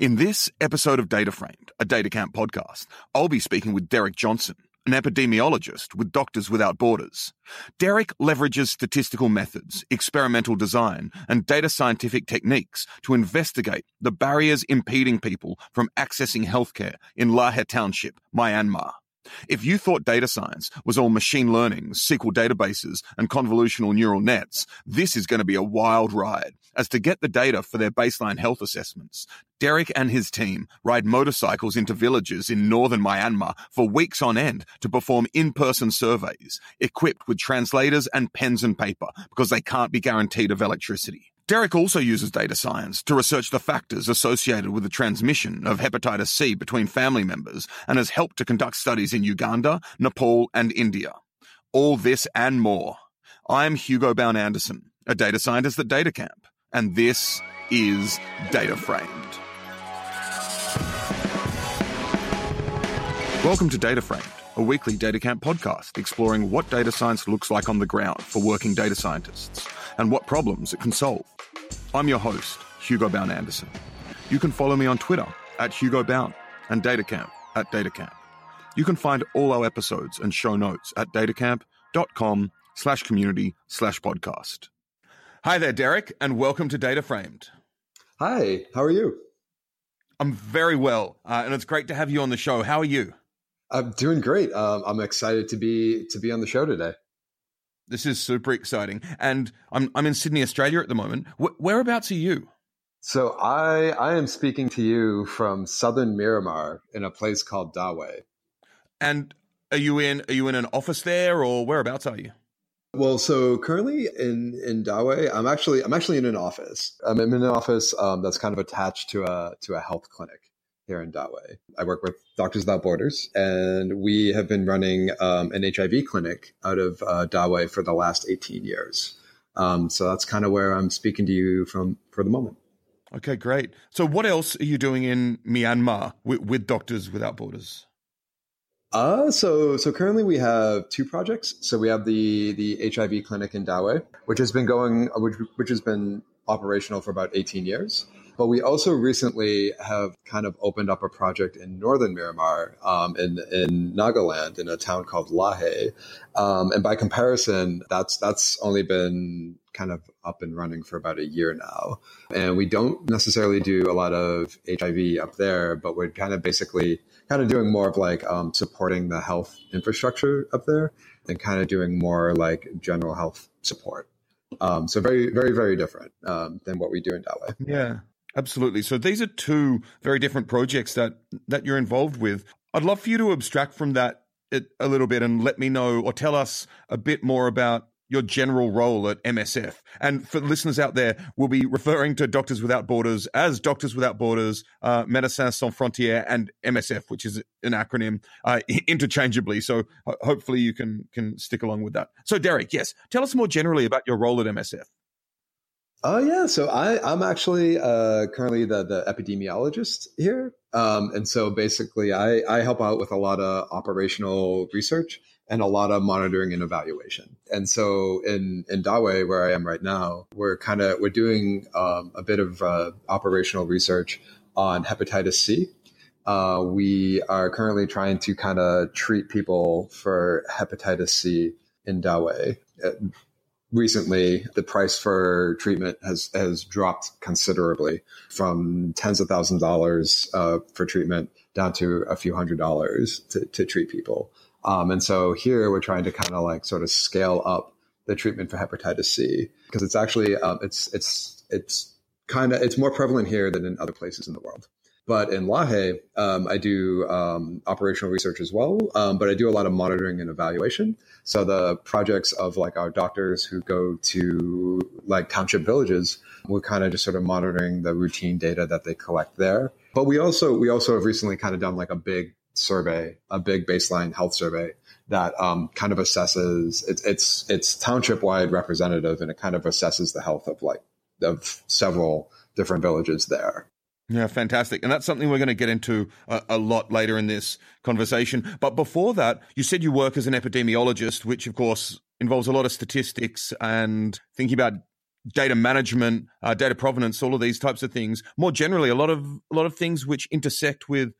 In this episode of Data Framed, a DataCamp podcast, I'll be speaking with Derek Johnson, an epidemiologist with Doctors Without Borders. Derek leverages statistical methods, experimental design, and data scientific techniques to investigate the barriers impeding people from accessing healthcare in Lahe Township, Myanmar. If you thought data science was all machine learning, SQL databases, and convolutional neural nets, this is going to be a wild ride. As to get the data for their baseline health assessments, Derek and his team ride motorcycles into villages in northern Myanmar for weeks on end to perform in-person surveys, equipped with translators and pens and paper because they can't be guaranteed of electricity. Derek also uses data science to research the factors associated with the transmission of hepatitis C between family members and has helped to conduct studies in Uganda, Nepal, and India. All this and more. I'm Hugo Bowne-Anderson, a data scientist at DataCamp, and this is Data Framed. Welcome to Data Framed, a weekly DataCamp podcast exploring what data science looks like on the ground for working data scientists and what problems it can solve. I'm your host, Hugo Bowne-Anderson. You can follow me on Twitter at Hugo Bowne and Datacamp at Datacamp. You can find all our episodes and show notes at datacamp.com slash community slash podcast. Hi there, Derek, and welcome to Data Framed. Hi, how are you? I'm very well, uh, and it's great to have you on the show. How are you? I'm doing great. Um, I'm excited to be to be on the show today. This is super exciting, and I'm I'm in Sydney, Australia at the moment. whereabouts are you? So I I am speaking to you from southern Myanmar in a place called Dawei. And are you in are you in an office there, or whereabouts are you? Well, so currently in in Dawei, I'm actually I'm actually in an office. I'm in an office um, that's kind of attached to a to a health clinic here in Dawei. I work with Doctors Without Borders, and we have been running um, an HIV clinic out of uh, Dawei for the last 18 years. Um, so that's kind of where I'm speaking to you from for the moment. Okay, great. So, what else are you doing in Myanmar with, with Doctors Without Borders? Uh, so so currently we have two projects. So we have the the HIV clinic in Dawei, which has been going, which which has been operational for about 18 years. But we also recently have kind of opened up a project in northern Myanmar um, in in Nagaland, in a town called Lahe, um, and by comparison, that's that's only been kind of up and running for about a year now. And we don't necessarily do a lot of HIV up there, but we're kind of basically kind of doing more of like um, supporting the health infrastructure up there and kind of doing more like general health support. Um, so very, very, very different um, than what we do in Dawei. Yeah. Absolutely. So these are two very different projects that that you're involved with. I'd love for you to abstract from that a little bit and let me know or tell us a bit more about your general role at MSF. And for listeners out there, we'll be referring to Doctors Without Borders as Doctors Without Borders, uh, Médecins Sans Frontières, and MSF, which is an acronym, uh, interchangeably. So hopefully you can can stick along with that. So Derek, yes, tell us more generally about your role at MSF. Oh yeah, so I I'm actually uh, currently the the epidemiologist here, um, and so basically I I help out with a lot of operational research and a lot of monitoring and evaluation. And so in in Dawei, where I am right now, we're kind of we're doing um, a bit of uh, operational research on hepatitis C. Uh, we are currently trying to kind of treat people for hepatitis C in Dawei recently the price for treatment has has dropped considerably from tens of thousands of dollars uh, for treatment down to a few hundred dollars to, to treat people. Um, and so here we're trying to kind of like sort of scale up the treatment for hepatitis C because it's actually um, it's it's it's kind of it's more prevalent here than in other places in the world. But in Lahe, um, I do um, operational research as well, um, but I do a lot of monitoring and evaluation. So the projects of like our doctors who go to like township villages, we're kind of just sort of monitoring the routine data that they collect there. But we also we also have recently kind of done like a big survey, a big baseline health survey that um, kind of assesses it's it's it's township wide representative and it kind of assesses the health of like of several different villages there. Yeah, fantastic. And that's something we're going to get into a, a, lot later in this conversation. But before that, you said you work as an epidemiologist, which of course involves a lot of statistics and thinking about data management, uh, data provenance, all of these types of things. More generally, a lot of a lot of things which intersect with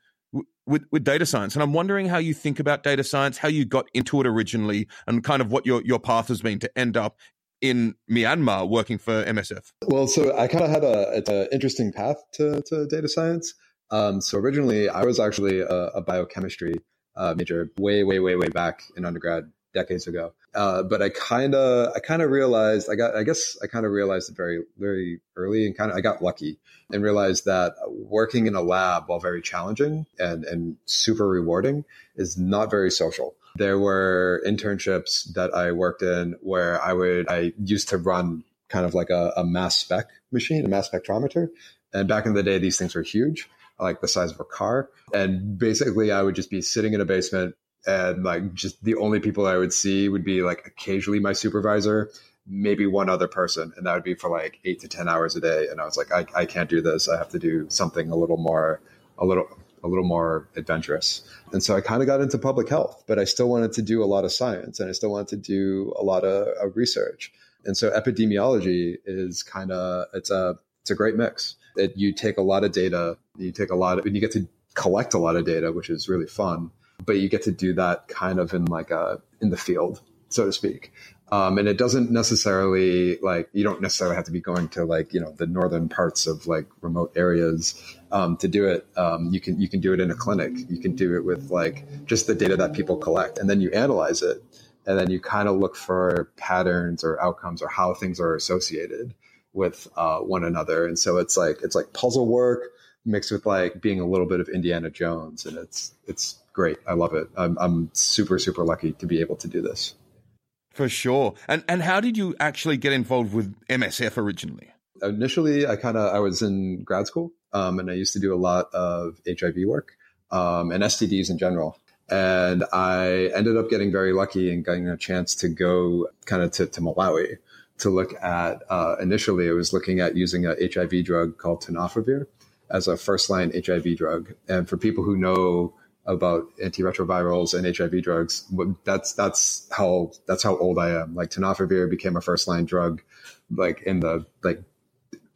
with with data science. And I'm wondering how you think about data science, how you got into it originally, and kind of what your your path has been to end up in Myanmar working for MSF. Well, so I kind of had a an interesting path to to data science. Um, so originally, I was actually a, a biochemistry uh, major way, way, way, way back in undergrad decades ago. Uh, but I kind of, I kind of realized, I got, I guess I kind of realized it very, very early and kind of, I got lucky and realized that working in a lab, while very challenging and, and super rewarding, is not very social. There were internships that I worked in where I would, I used to run kind of like a, a mass spec machine, a mass spectrometer. And back in the day, these things were huge like the size of a car. And basically, I would just be sitting in a basement and like just the only people I would see would be like occasionally my supervisor, maybe one other person. And that would be for like eight to 10 hours a day. And I was like, I, I can't do this. I have to do something a little more, a little, a little more adventurous. And so I kind of got into public health, but I still wanted to do a lot of science and I still wanted to do a lot of, of research. And so epidemiology is kind of, it's a, it's a great mix. You take a lot of data, you take a lot of, and you get to collect a lot of data, which is really fun. But you get to do that kind of in like a in the field, so to speak. Um, and it doesn't necessarily like you don't necessarily have to be going to like you know the northern parts of like remote areas um, to do it. Um, you can you can do it in a clinic. You can do it with like just the data that people collect, and then you analyze it, and then you kind of look for patterns or outcomes or how things are associated with uh, one another. And so it's like it's like puzzle work mixed with like being a little bit of Indiana Jones, and it's it's great. I love it. I'm, I'm super super lucky to be able to do this. For sure. And and how did you actually get involved with MSF originally? Initially, I kind of I was in grad school, um, and I used to do a lot of HIV work um, and STDs in general. And I ended up getting very lucky and getting a chance to go kind of to, to Malawi to look at uh, initially I was looking at using a HIV drug called tenofovir as a first line HIV drug. And for people who know about antiretrovirals and HIV drugs, that's that's how that's how old I am. Like tenofovir became a first line drug like in the like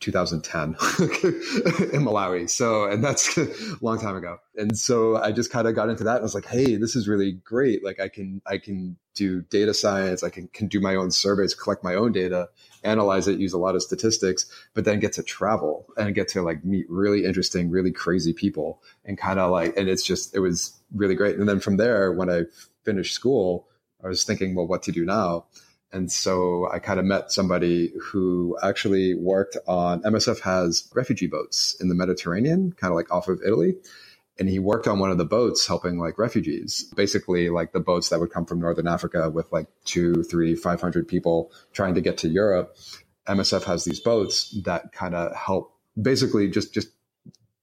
2010 in Malawi. So, and that's a long time ago. And so I just kind of got into that and was like, Hey, this is really great. Like I can, I can do data science. I can, can do my own surveys, collect my own data, analyze it, use a lot of statistics, but then get to travel and get to like meet really interesting, really crazy people and kind of like, and it's just, it was really great. And then from there, when I finished school, I was thinking, well, what to do now? And so I kind of met somebody who actually worked on MSF has refugee boats in the Mediterranean, kind of like off of Italy. And he worked on one of the boats helping like refugees, basically like the boats that would come from Northern Africa with like two, three, 500 people trying to get to Europe. MSF has these boats that kind of help basically just, just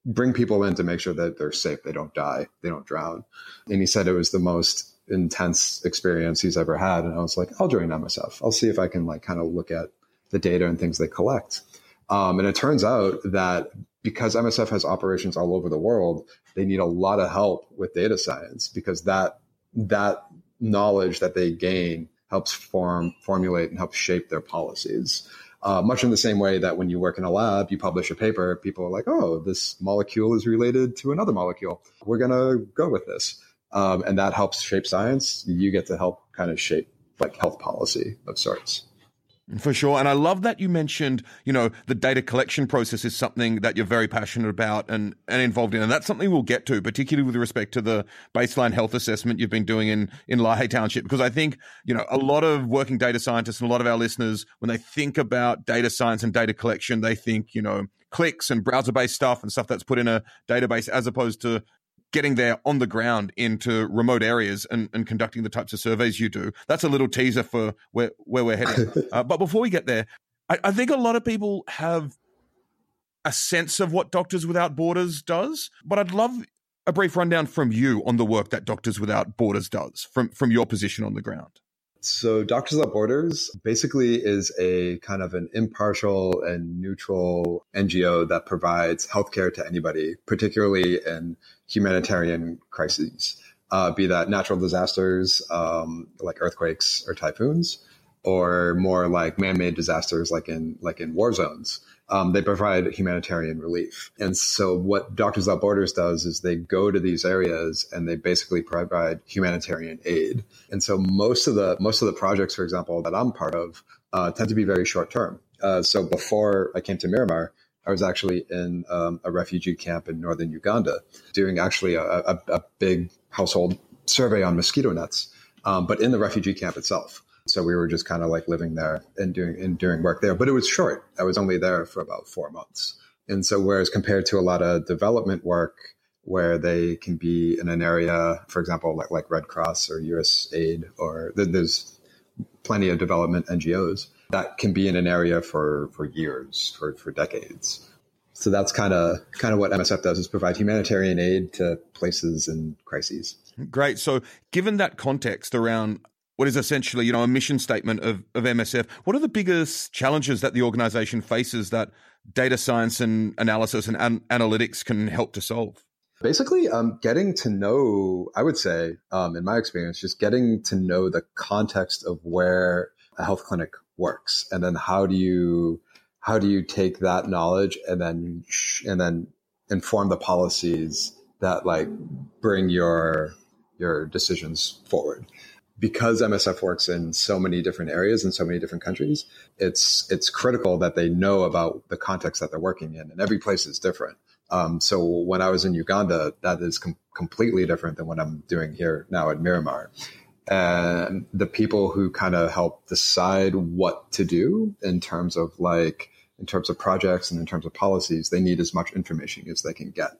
bring people in to make sure that they're safe. They don't die. They don't drown. And he said it was the most intense experience he's ever had. And I was like, I'll join MSF. I'll see if I can like kind of look at the data and things they collect. Um, and it turns out that because MSF has operations all over the world, they need a lot of help with data science because that that knowledge that they gain helps form formulate and help shape their policies. Uh, much in the same way that when you work in a lab, you publish a paper, people are like, "Oh, this molecule is related to another molecule. We're gonna go with this." Um, and that helps shape science. You get to help kind of shape like health policy of sorts. For sure. And I love that you mentioned, you know, the data collection process is something that you're very passionate about and, and involved in. And that's something we'll get to, particularly with respect to the baseline health assessment you've been doing in, in Lahe Township. Because I think, you know, a lot of working data scientists and a lot of our listeners, when they think about data science and data collection, they think, you know, clicks and browser based stuff and stuff that's put in a database as opposed to getting there on the ground into remote areas and, and conducting the types of surveys you do. That's a little teaser for where, where we're heading. uh, but before we get there, I, I think a lot of people have a sense of what Doctors Without Borders does, but I'd love a brief rundown from you on the work that Doctors Without Borders does from, from your position on the ground. So, Doctors Without Borders basically is a kind of an impartial and neutral NGO that provides healthcare to anybody, particularly in humanitarian crises, uh, be that natural disasters um, like earthquakes or typhoons, or more like man-made disasters like in like in war zones um, they provide humanitarian relief. And so what doctors without borders does is they go to these areas and they basically provide humanitarian aid. And so most of the most of the projects for example that i'm part of uh, tend to be very short term uh, so before i came to myanmar I was actually in um, a refugee camp in northern Uganda doing actually a, a, a big household survey on mosquito nets, um, but in the refugee camp itself. So we were just kind of like living there and doing and doing work there. But it was short. I was only there for about four months. And so whereas compared to a lot of development work where they can be in an area, for example, like like Red Cross or USAID, or there's plenty of development NGOs that can be in an area for for years, for for decades. So that's kind of kind of what MSF does is provide humanitarian aid to places in crises. Great. So given that context around what is essentially, you know, a mission statement of, of MSF. What are the biggest challenges that the organization faces that data science and analysis and an- analytics can help to solve? Basically, um, getting to know, I would say, um, in my experience, just getting to know the context of where a health clinic works, and then how do you how do you take that knowledge and then and then inform the policies that like bring your your decisions forward because MSF works in so many different areas in so many different countries, it's it's critical that they know about the context that they're working in, and every place is different. Um, so when I was in Uganda, that is com- completely different than what I'm doing here now at Myanmar. And the people who kind of help decide what to do in terms of like in terms of projects and in terms of policies, they need as much information as they can get.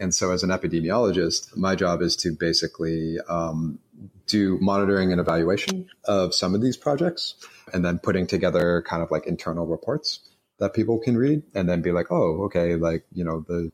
And so, as an epidemiologist, my job is to basically um, do monitoring and evaluation of some of these projects and then putting together kind of like internal reports that people can read and then be like, oh, okay, like, you know, the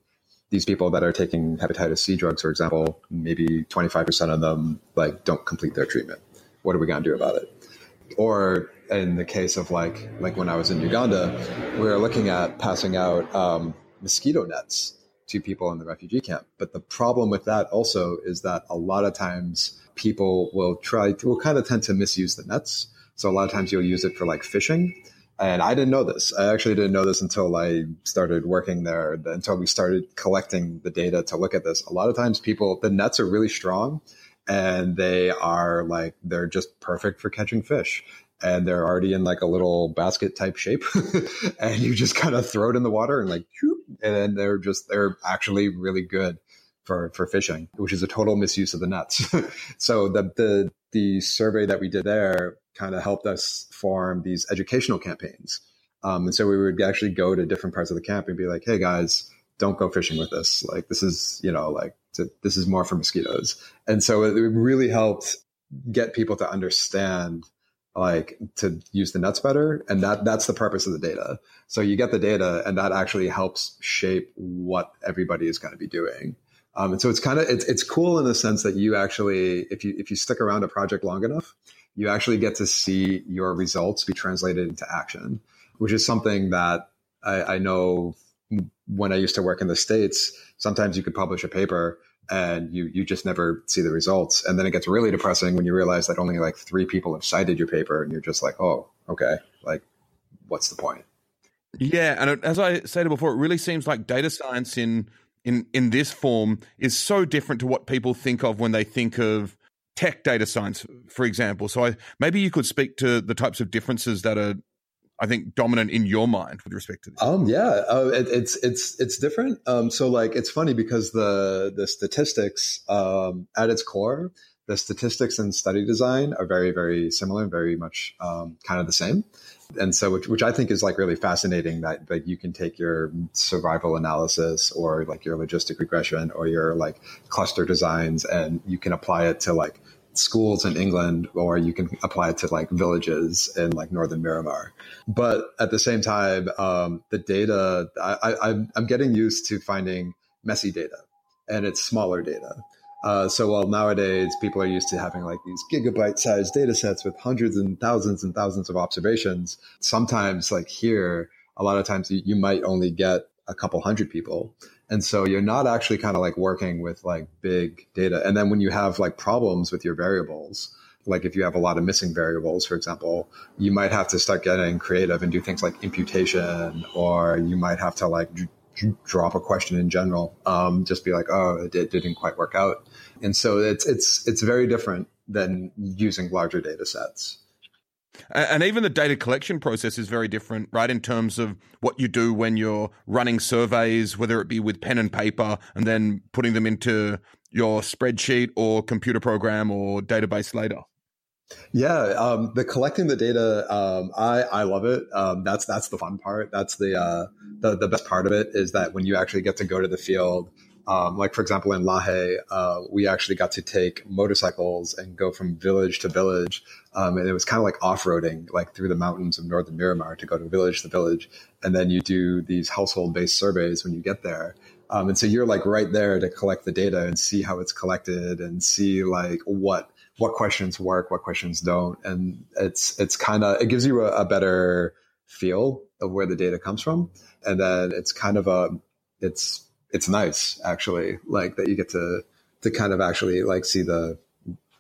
these people that are taking hepatitis C drugs, for example, maybe 25% of them like don't complete their treatment. What are we going to do about it? Or in the case of like like when I was in Uganda, we were looking at passing out um, mosquito nets to people in the refugee camp. But the problem with that also is that a lot of times people will try to, will kind of tend to misuse the nets. So a lot of times you'll use it for like fishing. And I didn't know this. I actually didn't know this until I started working there, until we started collecting the data to look at this. A lot of times people, the nets are really strong and they are like, they're just perfect for catching fish and they're already in like a little basket type shape and you just kind of throw it in the water and like and then they're just they're actually really good for for fishing which is a total misuse of the nets so the the the survey that we did there kind of helped us form these educational campaigns. Um, and so we would actually go to different parts of the camp and be like hey guys don't go fishing with us. like this is you know like to, this is more for mosquitoes. And so it really helped get people to understand like to use the nets better. And that that's the purpose of the data. So you get the data and that actually helps shape what everybody is going to be doing. Um, and so it's kind of it's, it's cool in the sense that you actually if you if you stick around a project long enough you actually get to see your results be translated into action which is something that I, I know when i used to work in the states sometimes you could publish a paper and you you just never see the results. And then it gets really depressing when you realize that only like three people have cited your paper and you're just like oh okay like what's the point? Yeah and as i said before it really seems like data science in in in this form is so different to what people think of when they think of tech data science for example so I, maybe you could speak to the types of differences that are I think dominant in your mind with respect to this? Um, yeah, uh, it, it's it's it's different. Um, so like it's funny because the the statistics um, at its core, the statistics and study design are very very similar, very much um, kind of the same. And so, which, which I think is like really fascinating that that you can take your survival analysis or like your logistic regression or your like cluster designs and you can apply it to like schools in England, or you can apply it to like villages in like northern Myanmar. But at the same time, um, the data I, I'm getting used to finding messy data, and it's smaller data. Uh, so while nowadays people are used to having like these gigabyte sized data sets with hundreds and thousands and thousands of observations, sometimes like here, a lot of times you, you might only get a couple hundred people. And so you're not actually kind of like working with like big data. And then when you have like problems with your variables, like if you have a lot of missing variables, for example, you might have to start getting creative and do things like imputation, or you might have to like d- drop a question in general. Um, just be like, oh, it, it didn't quite work out. And so it's it's it's very different than using larger data sets. And even the data collection process is very different, right? In terms of what you do when you're running surveys, whether it be with pen and paper and then putting them into your spreadsheet or computer program or database later. Yeah, um, the collecting the data, um, I I love it. Um, that's that's the fun part. That's the, uh, the the best part of it is that when you actually get to go to the field um, like for example, in Lahe, uh, we actually got to take motorcycles and go from village to village, um, and it was kind of like off-roading, like through the mountains of northern Myanmar to go to village to village, and then you do these household-based surveys when you get there. Um, and so you're like right there to collect the data and see how it's collected and see like what what questions work, what questions don't, and it's it's kind of it gives you a, a better feel of where the data comes from, and then it's kind of a it's it's nice actually, like that you get to to kind of actually like see the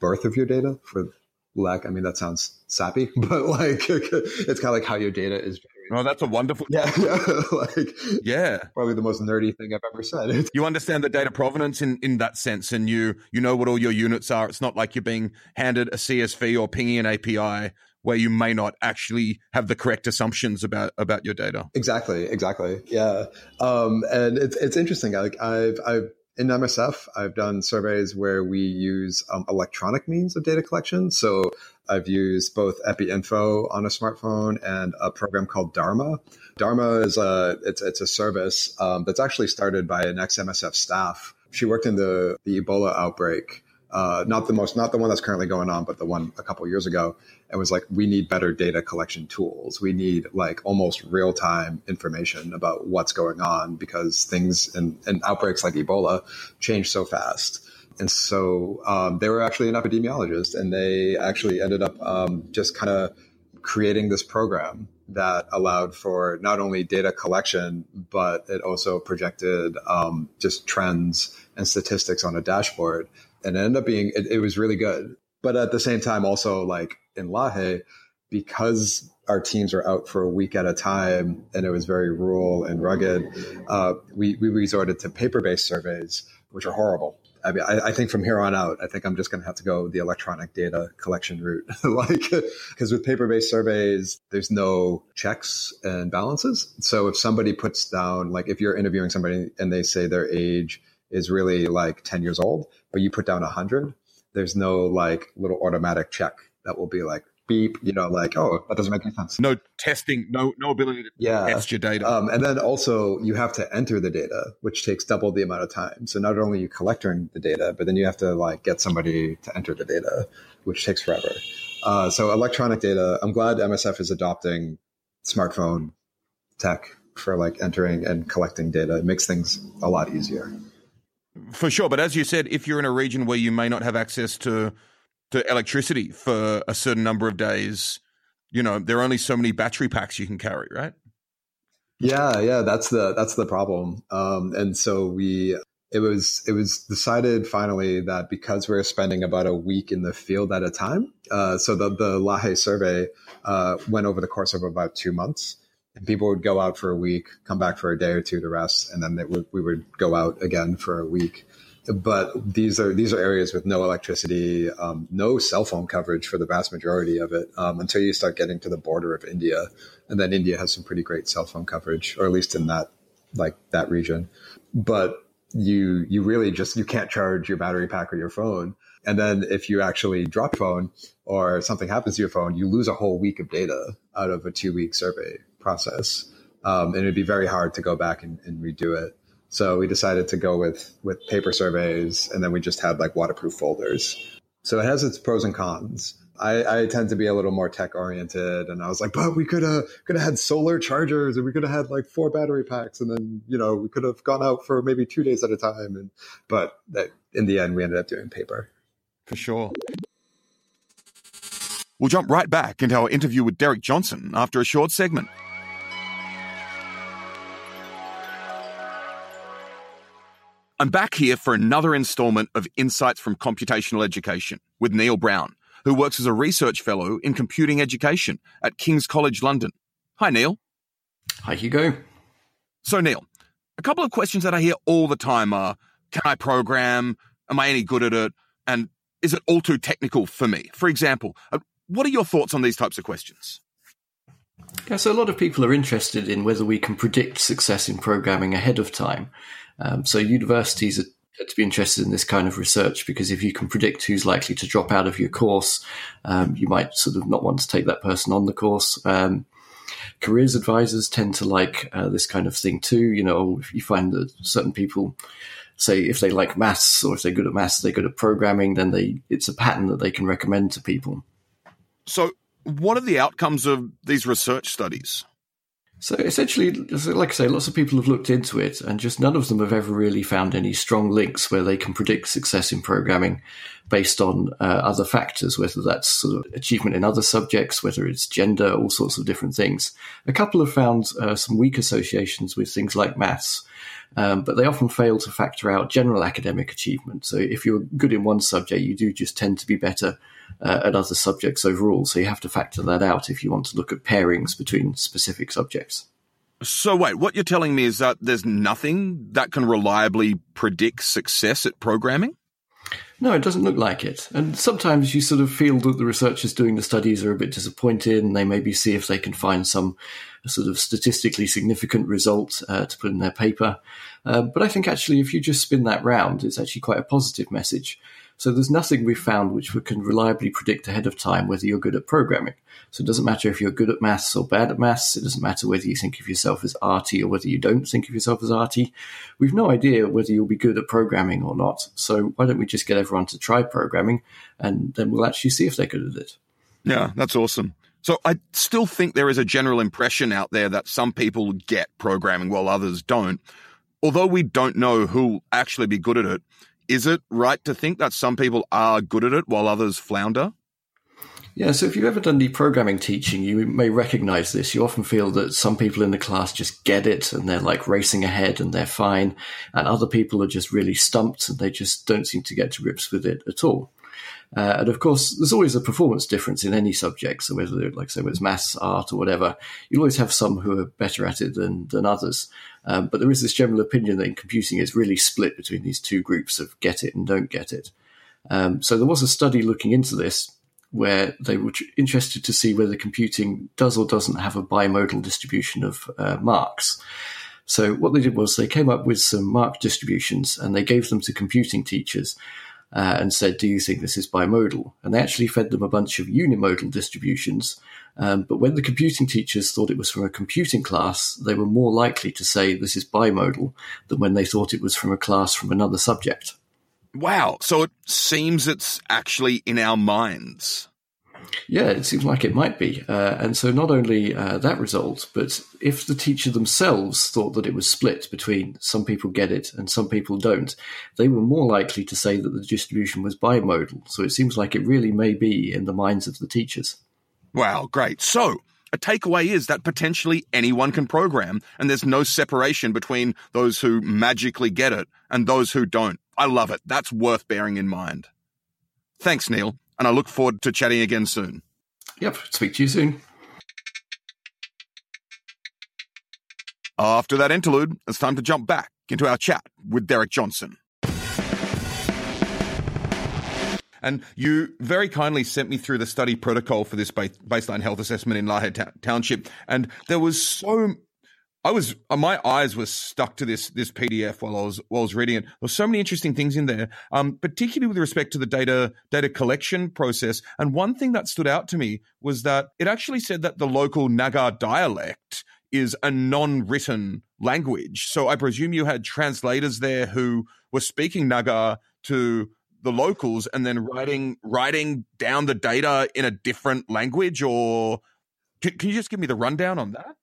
birth of your data for lack. I mean, that sounds sappy, but like it's kind of like how your data is. Oh, that's a wonderful. Yeah, yeah, like yeah, probably the most nerdy thing I've ever said. You understand the data provenance in in that sense, and you you know what all your units are. It's not like you're being handed a CSV or pinging an API where you may not actually have the correct assumptions about about your data. Exactly, exactly. Yeah, um, and it's it's interesting. Like I've I've in MSF, I've done surveys where we use um, electronic means of data collection. So I've used both EpiInfo on a smartphone and a program called Dharma. Dharma is a it's it's a service um, that's actually started by an ex MSF staff. She worked in the the Ebola outbreak uh, not the most, not the one that's currently going on, but the one a couple years ago. It was like, we need better data collection tools. We need like almost real time information about what's going on because things and, outbreaks like Ebola change so fast. And so um, they were actually an epidemiologist, and they actually ended up um, just kind of creating this program that allowed for not only data collection, but it also projected um, just trends and statistics on a dashboard and it ended up being it, it was really good. But at the same time, also like in Lahe, because our teams were out for a week at a time and it was very rural and rugged, uh, we, we resorted to paper based surveys, which are horrible. I mean, I, I, think from here on out, I think I'm just going to have to go the electronic data collection route. like, because with paper based surveys, there's no checks and balances. So if somebody puts down, like, if you're interviewing somebody and they say their age is really like 10 years old, but you put down 100, there's no like little automatic check that will be like, beep, you know, like, oh, that doesn't make any sense. No testing, no no ability to yeah. test your data. Um, and then also you have to enter the data, which takes double the amount of time. So not only you collecting the data, but then you have to like get somebody to enter the data, which takes forever. Uh, so electronic data, I'm glad MSF is adopting smartphone tech for like entering and collecting data. It makes things a lot easier. For sure, but as you said, if you're in a region where you may not have access to to electricity for a certain number of days, you know, there are only so many battery packs you can carry, right? Yeah, yeah, that's the that's the problem. Um, and so we it was it was decided finally that because we are spending about a week in the field at a time, uh, so the the Lahe survey uh, went over the course of about two months and people would go out for a week, come back for a day or two to rest, and then would, we would go out again for a week. But these are these are areas with no electricity, um, no cell phone coverage for the vast majority of it um, until you start getting to the border of India, and then India has some pretty great cell phone coverage, or at least in that like that region. But you you really just you can't charge your battery pack or your phone and then if you actually drop your phone or something happens to your phone you lose a whole week of data out of a two week survey process. Um, and it'd be very hard to go back and, and, redo it. So we decided to go with with paper surveys, and then we just had like waterproof folders. So it has its pros and cons. I, I tend to be a little more tech oriented, and I was like, but we could have could have had solar chargers, and we could have had like four battery packs, and then you know we could have gone out for maybe two days at a time. And but that, in the end, we ended up doing paper. For sure. We'll jump right back into our interview with Derek Johnson after a short segment. I'm back here for another installment of Insights from Computational Education with Neil Brown, who works as a research fellow in computing education at King's College London. Hi, Neil. Hi, Hugo. So, Neil, a couple of questions that I hear all the time are Can I program? Am I any good at it? And is it all too technical for me? For example, uh, what are your thoughts on these types of questions? Yeah, so a lot of people are interested in whether we can predict success in programming ahead of time. Um, so universities are to be interested in this kind of research because if you can predict who's likely to drop out of your course, um, you might sort of not want to take that person on the course. Um, careers advisors tend to like uh, this kind of thing too. You know, if you find that certain people say if they like maths or if they're good at maths, they're good at programming, then they it's a pattern that they can recommend to people. So, what are the outcomes of these research studies? So essentially, like I say, lots of people have looked into it, and just none of them have ever really found any strong links where they can predict success in programming based on uh, other factors, whether that's sort of achievement in other subjects, whether it's gender, all sorts of different things. A couple have found uh, some weak associations with things like maths, um, but they often fail to factor out general academic achievement. So if you're good in one subject, you do just tend to be better uh, at other subjects overall. So you have to factor that out if you want to look at pairings between specific subjects. So, wait, what you're telling me is that there's nothing that can reliably predict success at programming? No, it doesn't look like it. And sometimes you sort of feel that the researchers doing the studies are a bit disappointed and they maybe see if they can find some sort of statistically significant result uh, to put in their paper. Uh, but I think actually, if you just spin that round, it's actually quite a positive message. So there's nothing we've found which we can reliably predict ahead of time whether you're good at programming. So it doesn't matter if you're good at maths or bad at maths. It doesn't matter whether you think of yourself as arty or whether you don't think of yourself as arty. We've no idea whether you'll be good at programming or not. So why don't we just get everyone to try programming and then we'll actually see if they're good at it. Yeah, that's awesome. So I still think there is a general impression out there that some people get programming while others don't. Although we don't know who'll actually be good at it, is it right to think that some people are good at it while others flounder? Yeah, so if you've ever done deprogramming teaching, you may recognize this. You often feel that some people in the class just get it and they're like racing ahead and they're fine, and other people are just really stumped and they just don't seem to get to grips with it at all. Uh, and of course, there's always a performance difference in any subject. So whether, like, I say, it's maths, art, or whatever, you'll always have some who are better at it than than others. Um, but there is this general opinion that in computing it's really split between these two groups of get it and don't get it. Um, so there was a study looking into this where they were interested to see whether computing does or doesn't have a bimodal distribution of uh, marks. So what they did was they came up with some mark distributions and they gave them to computing teachers uh, and said, Do you think this is bimodal? And they actually fed them a bunch of unimodal distributions. Um, but when the computing teachers thought it was from a computing class, they were more likely to say this is bimodal than when they thought it was from a class from another subject. Wow. So it seems it's actually in our minds. Yeah, it seems like it might be. Uh, and so, not only uh, that result, but if the teacher themselves thought that it was split between some people get it and some people don't, they were more likely to say that the distribution was bimodal. So, it seems like it really may be in the minds of the teachers. Wow, great. So, a takeaway is that potentially anyone can program, and there's no separation between those who magically get it and those who don't. I love it. That's worth bearing in mind. Thanks, Neil and I look forward to chatting again soon. Yep, speak to you soon. After that interlude, it's time to jump back into our chat with Derek Johnson. And you very kindly sent me through the study protocol for this baseline health assessment in Lahe Township. And there was so I was uh, my eyes were stuck to this this PDF while I was while I was reading it. There were so many interesting things in there, um, particularly with respect to the data data collection process. And one thing that stood out to me was that it actually said that the local Naga dialect is a non-written language. So I presume you had translators there who were speaking Naga to the locals and then writing writing down the data in a different language. Or can, can you just give me the rundown on that?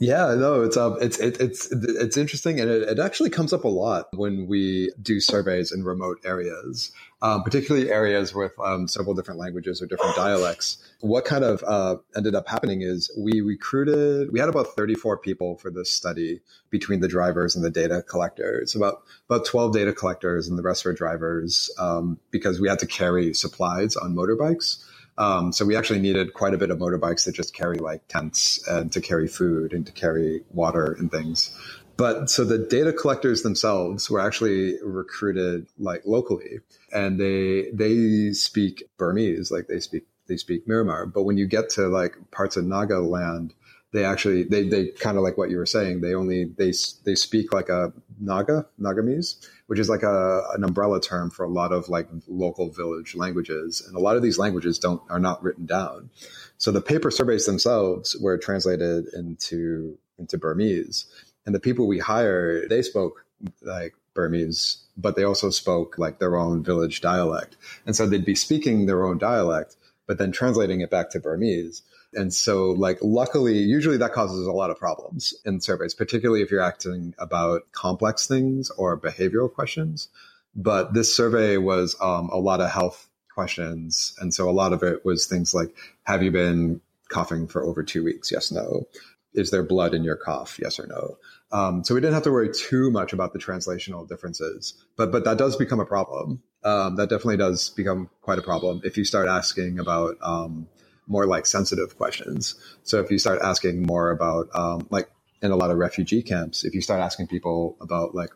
Yeah, no, it's um, it's it, it's it's interesting, and it, it, actually comes up a lot when we do surveys in remote areas, um, particularly areas with um, several different languages or different dialects. What kind of uh, ended up happening is we recruited. We had about thirty four people for this study between the drivers and the data collectors. About about twelve data collectors, and the rest were drivers um, because we had to carry supplies on motorbikes. Um, so we actually needed quite a bit of motorbikes to just carry like tents and to carry food and to carry water and things. But so the data collectors themselves were actually recruited like locally and they they speak Burmese, like they speak they speak Myanmar. But when you get to like parts of Naga land, they actually they they kind of like what you were saying. They only they they speak like a Naga Nagamese, which is like a an umbrella term for a lot of like local village languages, and a lot of these languages don't are not written down. So the paper surveys themselves were translated into into Burmese, and the people we hired they spoke like Burmese, but they also spoke like their own village dialect, and so they'd be speaking their own dialect, but then translating it back to Burmese. And so, like, luckily, usually that causes a lot of problems in surveys, particularly if you're asking about complex things or behavioral questions. But this survey was um, a lot of health questions. And so a lot of it was things like Have you been coughing for over two weeks? Yes, no. Is there blood in your cough? Yes or no? Um, so we didn't have to worry too much about the translational differences, but but that does become a problem. Um, that definitely does become quite a problem if you start asking about um, more like sensitive questions. So if you start asking more about um, like in a lot of refugee camps, if you start asking people about like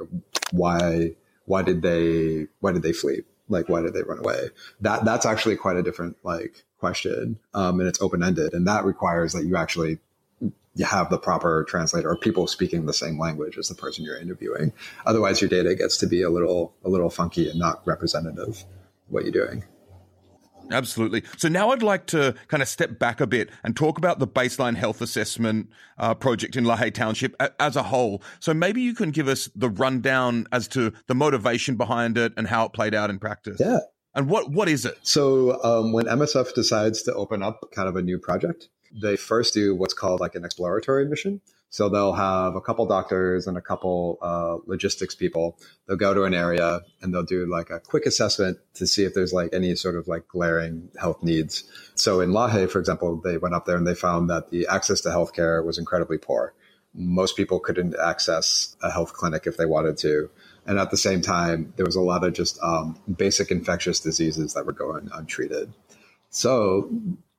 why why did they why did they flee? Like why did they run away? That that's actually quite a different like question, um, and it's open ended, and that requires that you actually you have the proper translator or people speaking the same language as the person you're interviewing. Otherwise, your data gets to be a little a little funky and not representative of what you're doing. Absolutely. So now I'd like to kind of step back a bit and talk about the baseline health assessment uh, project in Lahe Township as a whole. So maybe you can give us the rundown as to the motivation behind it and how it played out in practice. Yeah. And what what is it? So um, when MSF decides to open up kind of a new project, they first do what's called like an exploratory mission. So they'll have a couple doctors and a couple uh, logistics people. They'll go to an area and they'll do like a quick assessment to see if there's like any sort of like glaring health needs. So in Lahe, for example, they went up there and they found that the access to healthcare was incredibly poor. Most people couldn't access a health clinic if they wanted to. And at the same time, there was a lot of just um, basic infectious diseases that were going untreated. So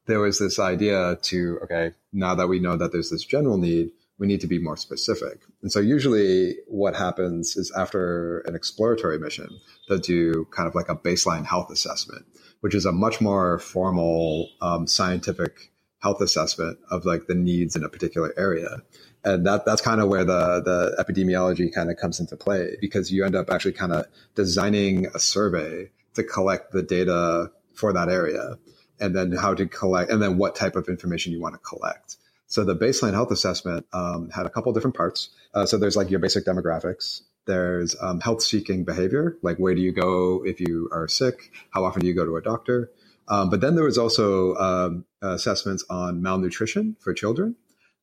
there was this idea to, okay, now that we know that there's this general need, we need to be more specific. And so usually what happens is after an exploratory mission, they'll do kind of like a baseline health assessment, which is a much more formal um, scientific health assessment of like the needs in a particular area. And that that's kind of where the the epidemiology kind of comes into play because you end up actually kind of designing a survey to collect the data for that area and then how to collect and then what type of information you want to collect. So the baseline health assessment um, had a couple different parts. Uh, so there's like your basic demographics. There's um, health seeking behavior, like where do you go if you are sick? How often do you go to a doctor? Um, but then there was also um, assessments on malnutrition for children.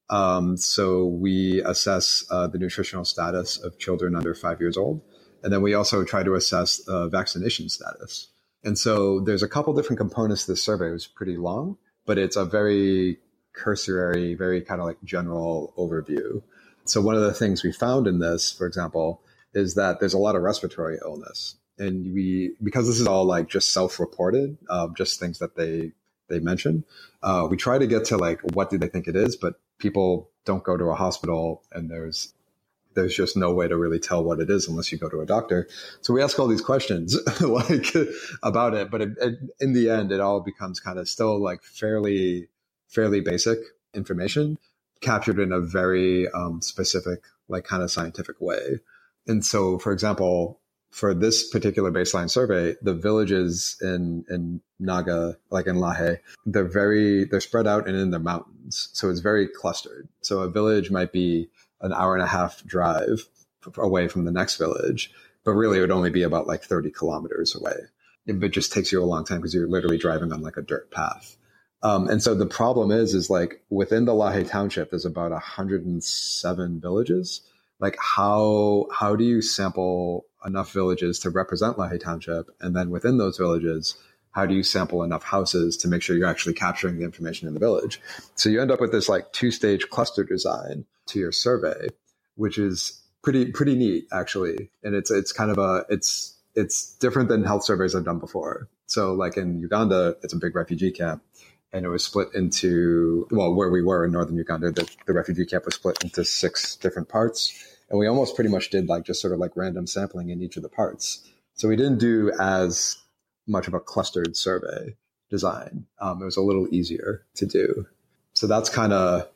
Um, so we assess uh, the nutritional status of children under five years old. And then we also try to assess uh, vaccination status. And so there's a couple different components to this survey. It was pretty long, but it's a very cursory, very kind of like general overview. So one of the things we found in this, for example, is that there's a lot of respiratory illness. And we, because this is all like just self-reported, uh, just things that they, they mention, uh, we try to get to like, what do they think it is? But people don't go to a hospital and there's there's just no way to really tell what it is unless you go to a doctor. So we ask all these questions like about it, but it, it, in the end, it all becomes kind of still like fairly fairly basic information captured in a very um, specific, like kind of scientific way. And so, for example, for this particular baseline survey, the villages in in Naga, like in Lahe, they're very they're spread out and in the mountains, so it's very clustered. So a village might be an hour and a half drive away from the next village, but really it would only be about like thirty kilometers away. It just takes you a long time because you're literally driving on like a dirt path. Um, and so the problem is, is like within the Lahe township, there's about 107 villages. Like how, how do you sample enough villages to represent Lahe township? And then within those villages, how do you sample enough houses to make sure you're actually capturing the information in the village? So you end up with this like two stage cluster design to your survey, which is pretty, pretty neat actually. And it's, it's kind of a, it's, it's different than health surveys I've done before. So like in Uganda, it's a big refugee camp and it was split into, well, where we were in northern Uganda, the, the refugee camp was split into six different parts. And we almost pretty much did like just sort of like random sampling in each of the parts. So we didn't do as much of a clustered survey design. Um, it was a little easier to do. So that's kind of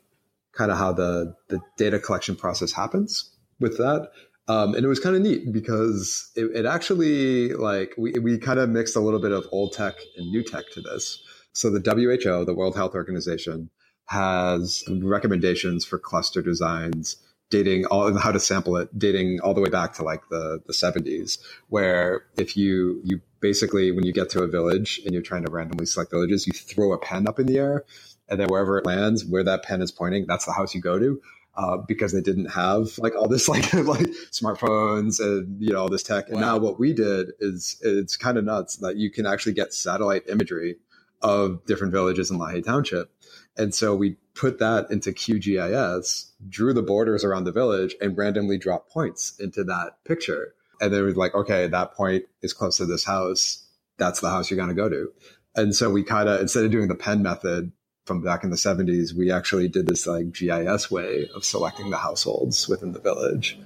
kind of how the the data collection process happens with that. Um, and it was kind of neat because it, it, actually like we, we kind of mixed a little bit of old tech and new tech to this. So the WHO, the World Health Organization, has recommendations for cluster designs dating all how to sample it dating all the way back to like the the 70s where if you you basically when you get to a village and you're trying to randomly select villages you throw a pen up in the air and then wherever it lands where that pen is pointing that's the house you go to uh, because they didn't have like all this like like smartphones and you know all this tech. And now what we did is it's kind of nuts that you can actually get satellite imagery of different villages in Lahe Township. And so we put that into QGIS, drew the borders around the village, and randomly dropped points into that picture. And then it was like, okay, that point is close to this house. That's the house you're going to go to. And so we kind of, instead of doing the pen method, from back in the 70s, we actually did this like GIS way of selecting the households within the village.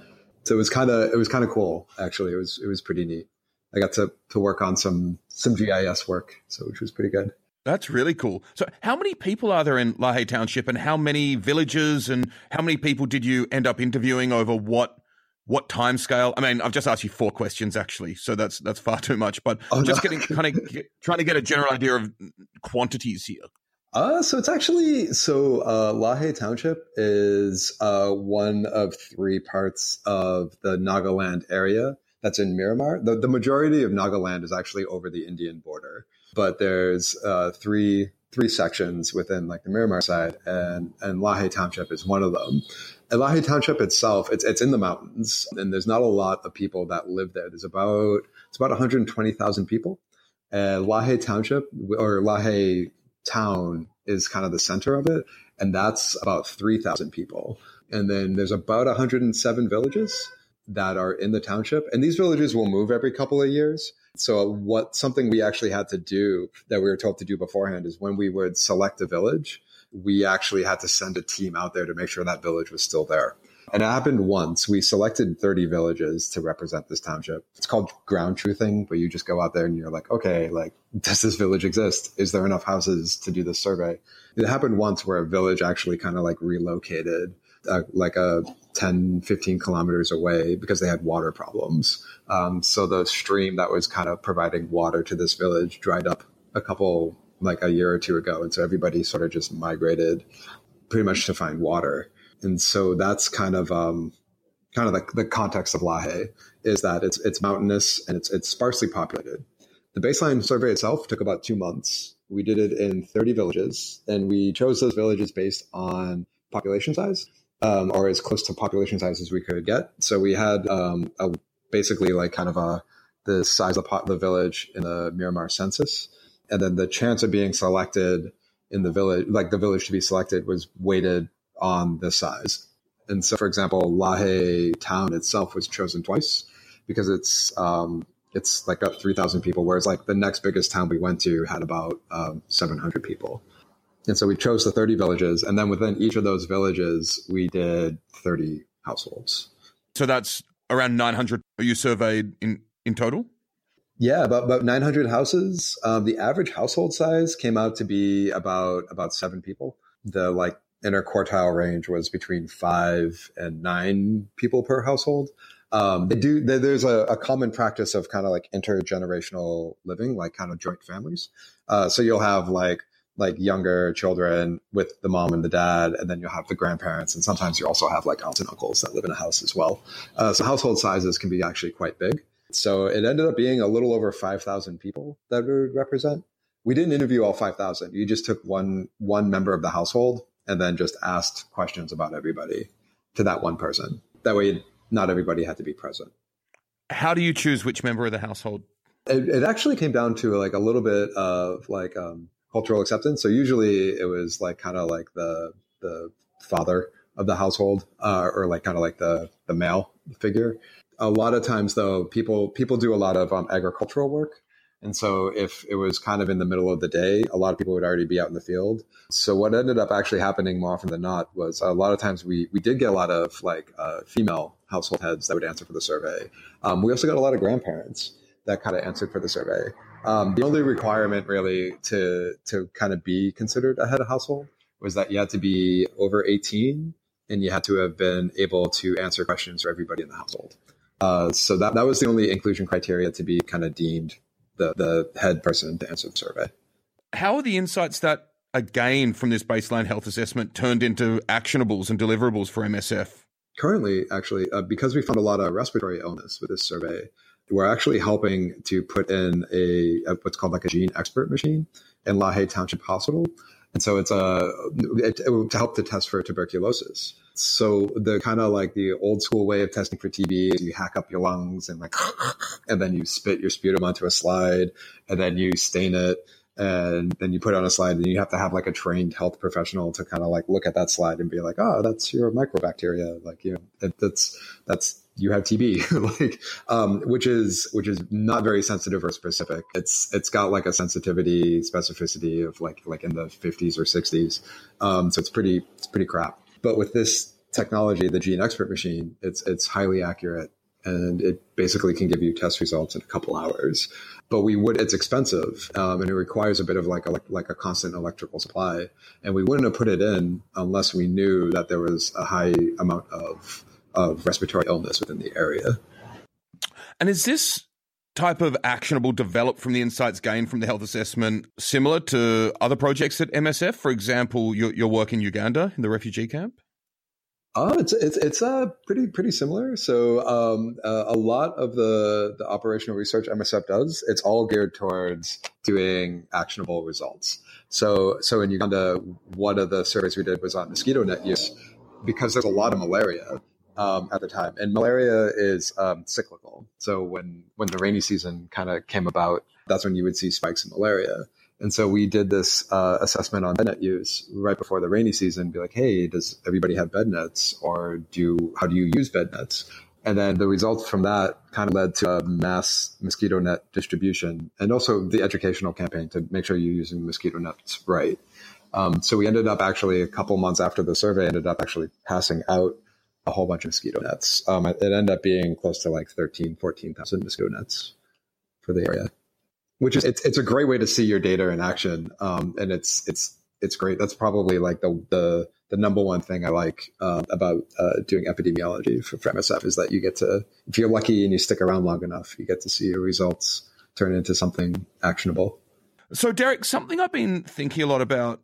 So it was kind of it was kind of cool actually. It was it was pretty neat. I got to to work on some some GIS work, so which was pretty good. That's really cool. So, how many people are there in Lahe Township, and how many villages, and how many people did you end up interviewing over what what time scale? I mean, I've just asked you four questions actually, so that's that's far too much. But oh, just no. getting kind of get, trying to get a general idea of quantities here. Uh, so it's actually so uh, Lahe Township is uh, one of three parts of the Nagaland area that's in Myanmar. The, the majority of Nagaland is actually over the Indian border, but there's uh, three three sections within like the Myanmar side, and and Lahe Township is one of them. And Township itself, it's it's in the mountains, and there's not a lot of people that live there. There's about it's about 120,000 people. And Lahe Township or Lahe town is kind of the center of it. And that's about 3,000 people. And then there's about 107 villages that are in the township. And these villages will move every couple of years. So what something we actually had to do that we were told to do beforehand is when we would select a village, we actually had to send a team out there to make sure that village was still there. And it happened once. We selected 30 villages to represent this township. It's called ground truthing, but you just go out there and you're like, okay, like, does this village exist? Is there enough houses to do this survey? It happened once where a village actually kind of like relocated uh, like a 10, 15 kilometers away because they had water problems. Um, so the stream that was kind of providing water to this village dried up a couple, like a year or two ago. And so everybody sort of just migrated pretty much to find water and so that's kind of um, kind of the, the context of Lahe is that it's it's mountainous and it's it's sparsely populated. The baseline survey itself took about two months. We did it in 30 villages, and we chose those villages based on population size, um, or as close to population size as we could get. So we had um, a, basically like kind of a the size of the village in the Myanmar census, and then the chance of being selected in the village, like the village to be selected, was weighted on the size. And so, for example, Lahe town itself was chosen twice because it's um, it's like up 3,000 people, whereas like the next biggest town we went to had about um, 700 people. And so we chose the 30 villages, and then within each of those villages, we did 30 households. So that's around 900 you surveyed in in total. Yeah, about about 900 houses. Um, the average household size came out to be about about seven people. The like interquartile range was between five and nine people per household. Um, they do. They, there's a, a, common practice of kind of like intergenerational living, like kind of joint families. Uh, so you'll have like like younger children with the mom and the dad, and then you'll have the grandparents, and sometimes you also have like aunts and uncles that live in a house as well. Uh, so household sizes can be actually quite big. So it ended up being a little over five thousand people that would represent. We didn't interview all five thousand. You just took one one member of the household and then just asked questions about everybody to that one person. That way, not everybody had to be present. How do you choose which member of the household? It, it actually came down to like a little bit of like um, cultural acceptance. So usually it was like kind of like the the father of the household, uh, or like kind of like the the male figure. A lot of times, though, people people do a lot of um, agricultural work, and so if it was kind of in the middle of the day, a lot of people would already be out in the field. So what ended up actually happening more often than not was a lot of times we we did get a lot of like uh, female household heads that would answer for the survey. Um, we also got a lot of grandparents that kind of answered for the survey. Um, the only requirement really to to kind of be considered a head of household was that you had to be over 18 and you had to have been able to answer questions for everybody in the household. Uh, so that, that was the only inclusion criteria to be kind of deemed the, the head person to answer the survey. How are the insights that are gained from this baseline health assessment turned into actionables and deliverables for MSF? Currently, actually, uh, because we found a lot of respiratory illness with this survey, we're actually helping to put in a, a what's called like a GeneXpert machine in Lahe Township Hospital. And so it's a it, it, to help to test for tuberculosis. So the kind of like the old school way of testing for TB is you hack up your lungs and like, and then you spit your sputum onto a slide, and then you stain it, and then you put on a slide, and you have to have like a trained health professional to kind of like look at that slide and be like, oh, that's your mycobacteria, like you know, that's that's you have TB, like, um, which is which is not very sensitive or specific. It's it's got like a sensitivity specificity of like like in the 50s or 60s, um, so it's pretty it's pretty crap. But with this technology, the GeneXpert machine, it's it's highly accurate and it basically can give you test results in a couple hours. But we would it's expensive um, and it requires a bit of like a like a constant electrical supply, and we wouldn't have put it in unless we knew that there was a high amount of of respiratory illness within the area. And is this type of actionable developed from the insights gained from the health assessment similar to other projects at MSF? For example, your, your work in Uganda in the refugee camp? Oh, it's it's it's uh, pretty pretty similar. So um, uh, a lot of the the operational research MSF does, it's all geared towards doing actionable results. So so in Uganda, one of the surveys we did was on mosquito net use because there's a lot of malaria um, at the time, and malaria is um, cyclical. So when when the rainy season kind of came about, that's when you would see spikes in malaria. And so we did this uh, assessment on bed net use right before the rainy season. Be like, hey, does everybody have bed nets, or do how do you use bed nets? And then the results from that kind of led to a mass mosquito net distribution, and also the educational campaign to make sure you're using mosquito nets right. Um, so we ended up actually a couple months after the survey ended up actually passing out a whole bunch of mosquito nets. Um, it ended up being close to like 13, 14,000 mosquito nets for the area, which is, it's, it's a great way to see your data in action. Um, and it's, it's, it's great. That's probably like the, the, the number one thing I like uh, about uh, doing epidemiology for, for MSF is that you get to, if you're lucky and you stick around long enough, you get to see your results turn into something actionable. So, Derek, something I've been thinking a lot about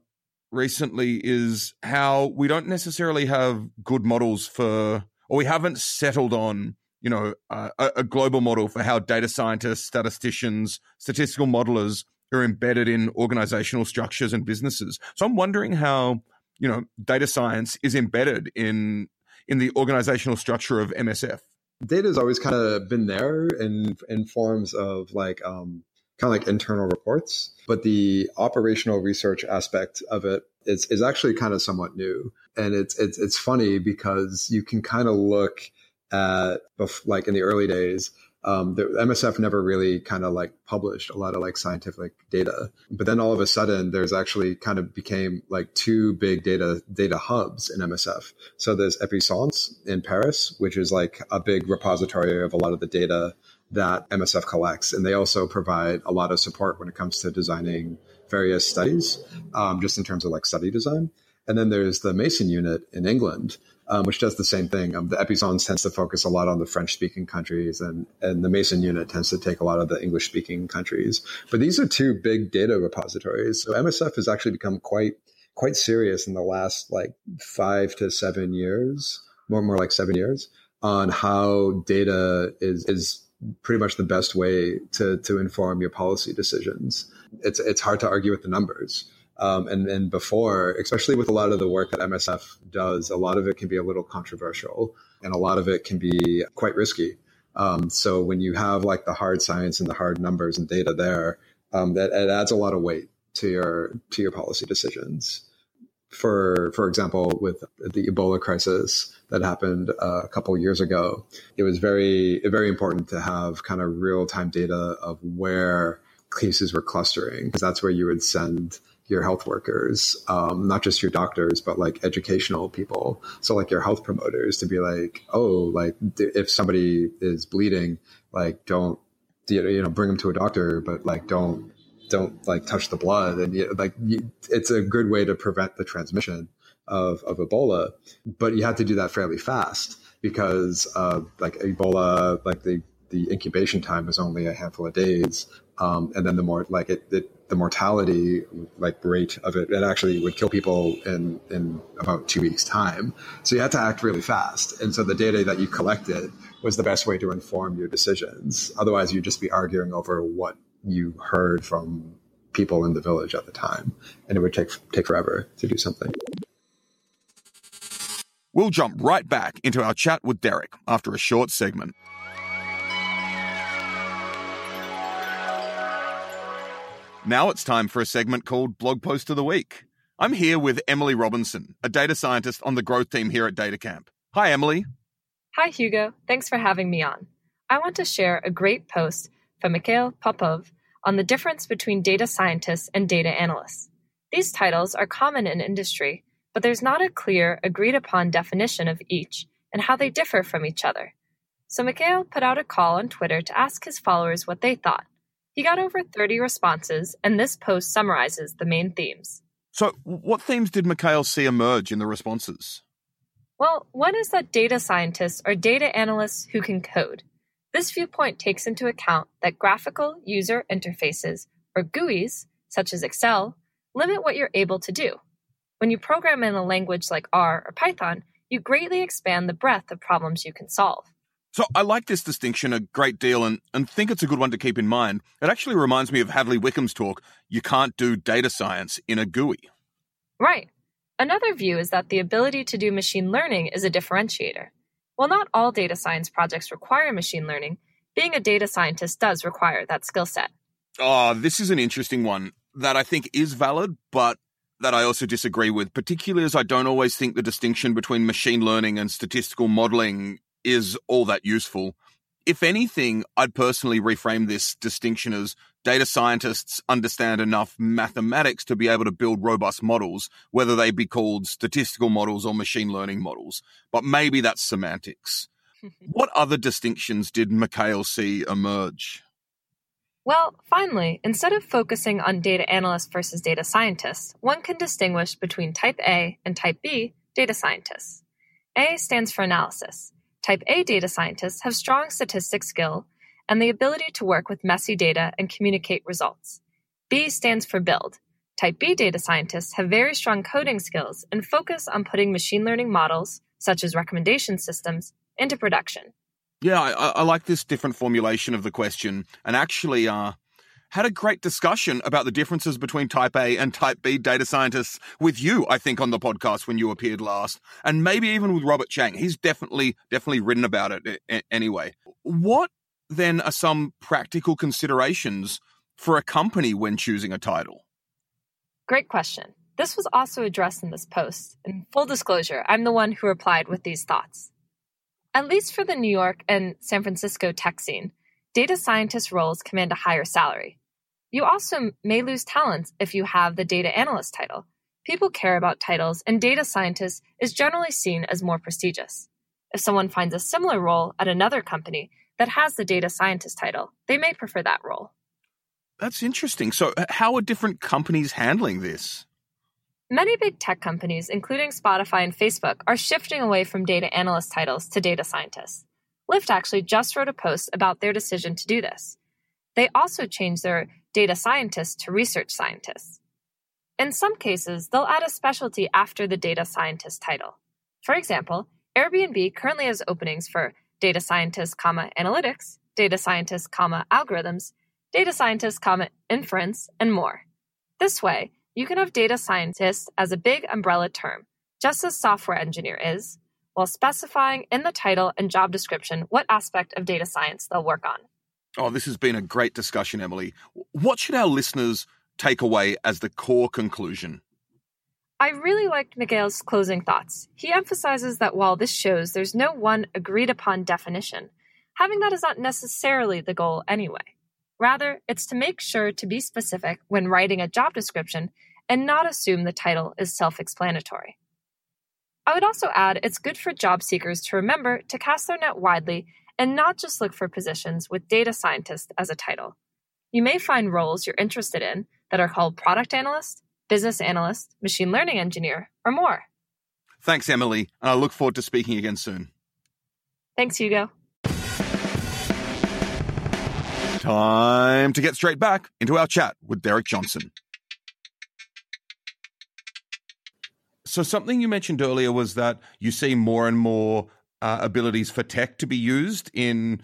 recently is how we don't necessarily have good models for, or we haven't settled on, you know, uh, a, a global model for how data scientists, statisticians, statistical modelers are embedded in organizational structures and businesses. So I'm wondering how, you know, data science is embedded in in the organizational structure of MSF. Data has always kind of been there in in forms of like um, kind of like internal reports. But the operational research aspect of it is, is actually kind of somewhat new. And it's, it's, it's funny because you can kind of look at, like in the early days, um, the MSF never really kind of like published a lot of like scientific data. But then all of a sudden, there's actually kind of became like two big data data hubs in MSF. So there's Epicentre in Paris, which is like a big repository of a lot of the data that MSF collects. And they also provide a lot of support when it comes to designing various studies, um, just in terms of like study design. And then there's the Manson unit in England, um, which does the same thing. Um, the Epicentre tends to focus a lot on the French speaking countries, and, and the Manson unit tends to take a lot of the English speaking countries. But these are two big data repositories. So MSF has actually become quite quite serious in the last like five to seven years, more more like seven years, on how data is is pretty much the best way to to inform your policy decisions. It's it's hard to argue with the numbers. Um, and and before, especially with a lot of the work that MSF does, a lot of it can be a little controversial, and a lot of it can be quite risky. Um, so when you have like the hard science and the hard numbers and data there, um, that it adds a lot of weight to your to your policy decisions. for for example, with the Ebola crisis that happened uh, a couple years ago, it was very very important to have kind of real time data of where cases were clustering because that's where you would send your health workers, um, not just your doctors, but like educational people. So like your health promoters to be like, oh, like if somebody is bleeding, like don't you know bring them to a doctor, but like don't don't like touch the blood and you, like you, it's a good way to prevent the transmission of, of Ebola. But you had to do that fairly fast because uh, like Ebola, like the the incubation time is only a handful of days, um, and then the more like it, it the mortality like rate of it, it actually would kill people in, in about two weeks time. So you had to act really fast. And so the data that you collected was the best way to inform your decisions. Otherwise you'd just be arguing over what you heard from people in the village at the time. And it would take, take forever to do something. We'll jump right back into our chat with Derek after a short segment. Now it's time for a segment called Blog Post of the Week. I'm here with Emily Robinson, a data scientist on the growth team here at DataCamp. Hi, Emily. Hi, Hugo. Thanks for having me on. I want to share a great post from Mikhail Popov on the difference between data scientists and data analysts. These titles are common in industry, but there's not a clear, agreed upon definition of each and how they differ from each other. So Mikhail put out a call on Twitter to ask his followers what they thought. He got over 30 responses, and this post summarizes the main themes. So, what themes did Mikhail see emerge in the responses? Well, one is that data scientists are data analysts who can code. This viewpoint takes into account that graphical user interfaces, or GUIs, such as Excel, limit what you're able to do. When you program in a language like R or Python, you greatly expand the breadth of problems you can solve. So I like this distinction a great deal and, and think it's a good one to keep in mind. It actually reminds me of Hadley Wickham's talk, you can't do data science in a GUI. Right. Another view is that the ability to do machine learning is a differentiator. While not all data science projects require machine learning, being a data scientist does require that skill set. Oh, this is an interesting one that I think is valid, but that I also disagree with, particularly as I don't always think the distinction between machine learning and statistical modeling is all that useful. If anything, I'd personally reframe this distinction as data scientists understand enough mathematics to be able to build robust models, whether they be called statistical models or machine learning models. But maybe that's semantics. what other distinctions did Mikhail see emerge? Well, finally, instead of focusing on data analysts versus data scientists, one can distinguish between type A and type B data scientists. A stands for analysis. Type A data scientists have strong statistics skill and the ability to work with messy data and communicate results. B stands for build. Type B data scientists have very strong coding skills and focus on putting machine learning models, such as recommendation systems, into production. Yeah, I, I like this different formulation of the question. And actually, uh, had a great discussion about the differences between type A and type B data scientists with you, I think, on the podcast when you appeared last, and maybe even with Robert Chang. He's definitely, definitely written about it anyway. What then are some practical considerations for a company when choosing a title? Great question. This was also addressed in this post. In full disclosure, I'm the one who replied with these thoughts. At least for the New York and San Francisco tech scene, data scientist roles command a higher salary. You also may lose talents if you have the data analyst title. People care about titles, and data scientist is generally seen as more prestigious. If someone finds a similar role at another company that has the data scientist title, they may prefer that role. That's interesting. So, how are different companies handling this? Many big tech companies, including Spotify and Facebook, are shifting away from data analyst titles to data scientists. Lyft actually just wrote a post about their decision to do this. They also changed their data scientists to research scientists. In some cases, they'll add a specialty after the data scientist title. For example, Airbnb currently has openings for data scientist, comma, analytics, data scientist, comma, algorithms, data scientist, comma, inference, and more. This way, you can have data scientist as a big umbrella term, just as software engineer is, while specifying in the title and job description what aspect of data science they'll work on. Oh, this has been a great discussion, Emily. What should our listeners take away as the core conclusion? I really liked Mikhail's closing thoughts. He emphasizes that while this shows there's no one agreed upon definition, having that is not necessarily the goal anyway. Rather, it's to make sure to be specific when writing a job description and not assume the title is self explanatory. I would also add it's good for job seekers to remember to cast their net widely and not just look for positions with data scientist as a title. You may find roles you're interested in that are called product analyst, business analyst, machine learning engineer, or more. Thanks, Emily. And I look forward to speaking again soon. Thanks, Hugo. Time to get straight back into our chat with Derek Johnson. So, something you mentioned earlier was that you see more and more uh, abilities for tech to be used in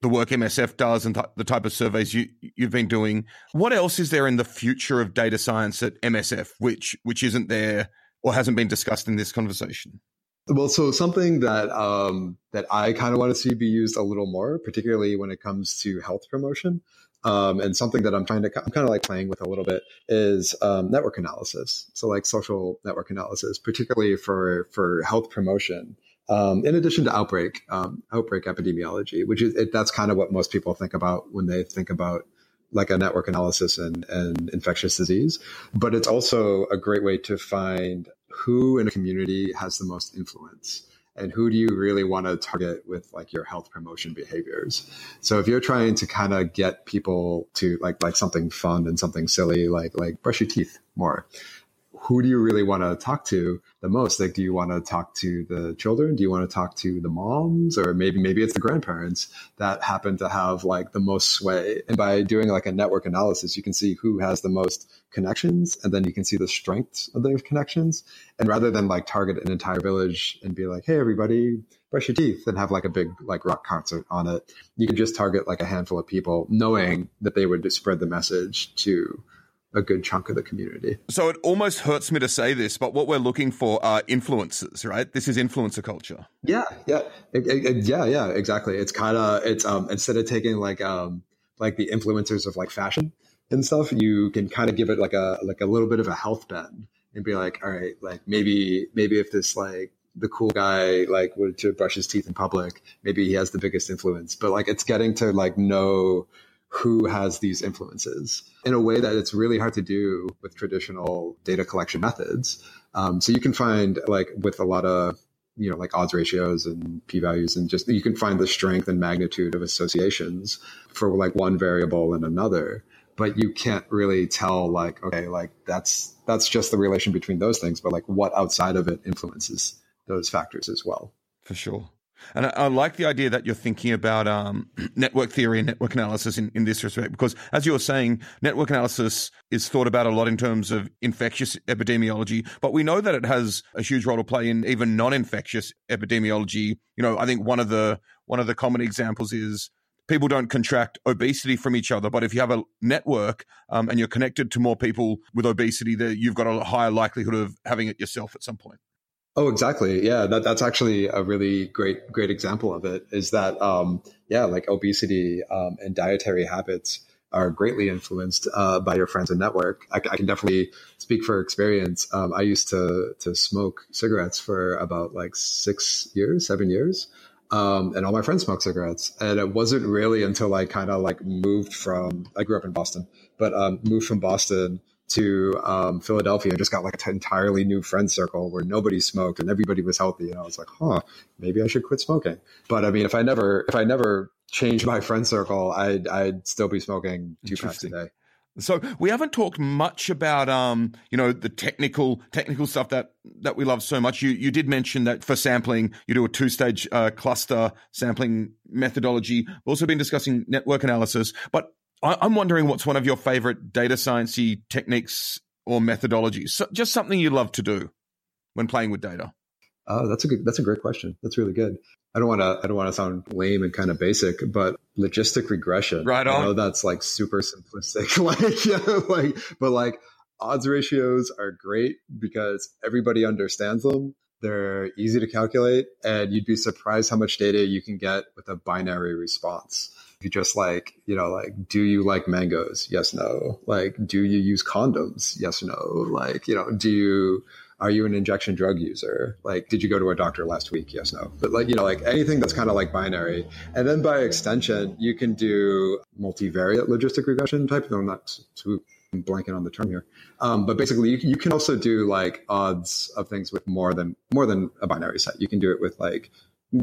the work MSF does and th- the type of surveys you, you've been doing. What else is there in the future of data science at MSF, which which isn't there or hasn't been discussed in this conversation? Well, so something that um, that I kind of want to see be used a little more, particularly when it comes to health promotion, um, and something that I'm trying to I'm kind of like playing with a little bit is um, network analysis. So like social network analysis, particularly for for health promotion. Um, in addition to outbreak um, outbreak epidemiology, which is it, that's kind of what most people think about when they think about like a network analysis and, and infectious disease. But it's also a great way to find who in a community has the most influence and who do you really want to target with like your health promotion behaviors? So if you're trying to kind of get people to like like something fun and something silly like like brush your teeth more who do you really want to talk to the most? Like, do you want to talk to the children? Do you want to talk to the moms, or maybe maybe it's the grandparents that happen to have like the most sway? And by doing like a network analysis, you can see who has the most connections, and then you can see the strengths of those connections. And rather than like target an entire village and be like, "Hey, everybody, brush your teeth," and have like a big like rock concert on it, you can just target like a handful of people, knowing that they would spread the message to a good chunk of the community. So it almost hurts me to say this, but what we're looking for are influencers, right? This is influencer culture. Yeah, yeah, it, it, yeah, yeah, exactly. It's kind of it's um instead of taking like um like the influencers of like fashion and stuff, you can kind of give it like a like a little bit of a health bend and be like, all right, like maybe maybe if this like the cool guy like would to brush his teeth in public, maybe he has the biggest influence. But like it's getting to like know who has these influences in a way that it's really hard to do with traditional data collection methods. Um, so you can find like with a lot of you know like odds ratios and p values and just you can find the strength and magnitude of associations for like one variable and another but you can't really tell like okay like that's that's just the relation between those things but like what outside of it influences those factors as well for sure and I, I, like the idea that you're thinking about um, network theory and network analysis in, in this respect, because as you were saying, network analysis is thought about a lot in terms of infectious epidemiology, but we know that it has a huge role to play in even non-infectious epidemiology. You know, I think one of the one of the common examples is people don't contract obesity from each other, but if you have a network um, and you're connected to more people with obesity, that you've got a higher likelihood of having it yourself at some point. Oh, exactly. Yeah, that, that's actually a really great, great example of it. Is that, um, yeah, like obesity um, and dietary habits are greatly influenced uh, by your friends and network. I, I, can definitely speak for experience. Um, I used to to smoke cigarettes for about like six years, seven years, um, and all my friends smoked cigarettes. And it wasn't really until I kind of like moved from. I grew up in Boston, but um, moved from Boston to um, Philadelphia, just got like an entirely new friend circle where nobody smoked and everybody was healthy. And I was like, huh, maybe I should quit smoking. But I mean, if I never, if I never changed my friend circle, I'd, I'd still be smoking two packs a day. So we haven't talked much about, um, you know, the technical technical stuff that that we love so much. You you did mention that for sampling, you do a two stage uh, cluster sampling methodology. We've also been discussing network analysis, but I'm wondering what's one of your favorite data sciencey techniques or methodologies. So just something you love to do when playing with data. Oh, that's a good. That's a great question. That's really good. I don't want to. I don't want to sound lame and kind of basic, but logistic regression. Right on. I know that's like super simplistic. like yeah, like but like odds ratios are great because everybody understands them. They're easy to calculate, and you'd be surprised how much data you can get with a binary response. You just like, you know, like, do you like mangoes? Yes, no. Like, do you use condoms? Yes, no. Like, you know, do you, are you an injection drug user? Like, did you go to a doctor last week? Yes, no. But like, you know, like anything that's kind of like binary. And then by extension, you can do multivariate logistic regression type. Though I'm not too blanking on the term here. Um, but basically you, you can also do like odds of things with more than more than a binary set. You can do it with like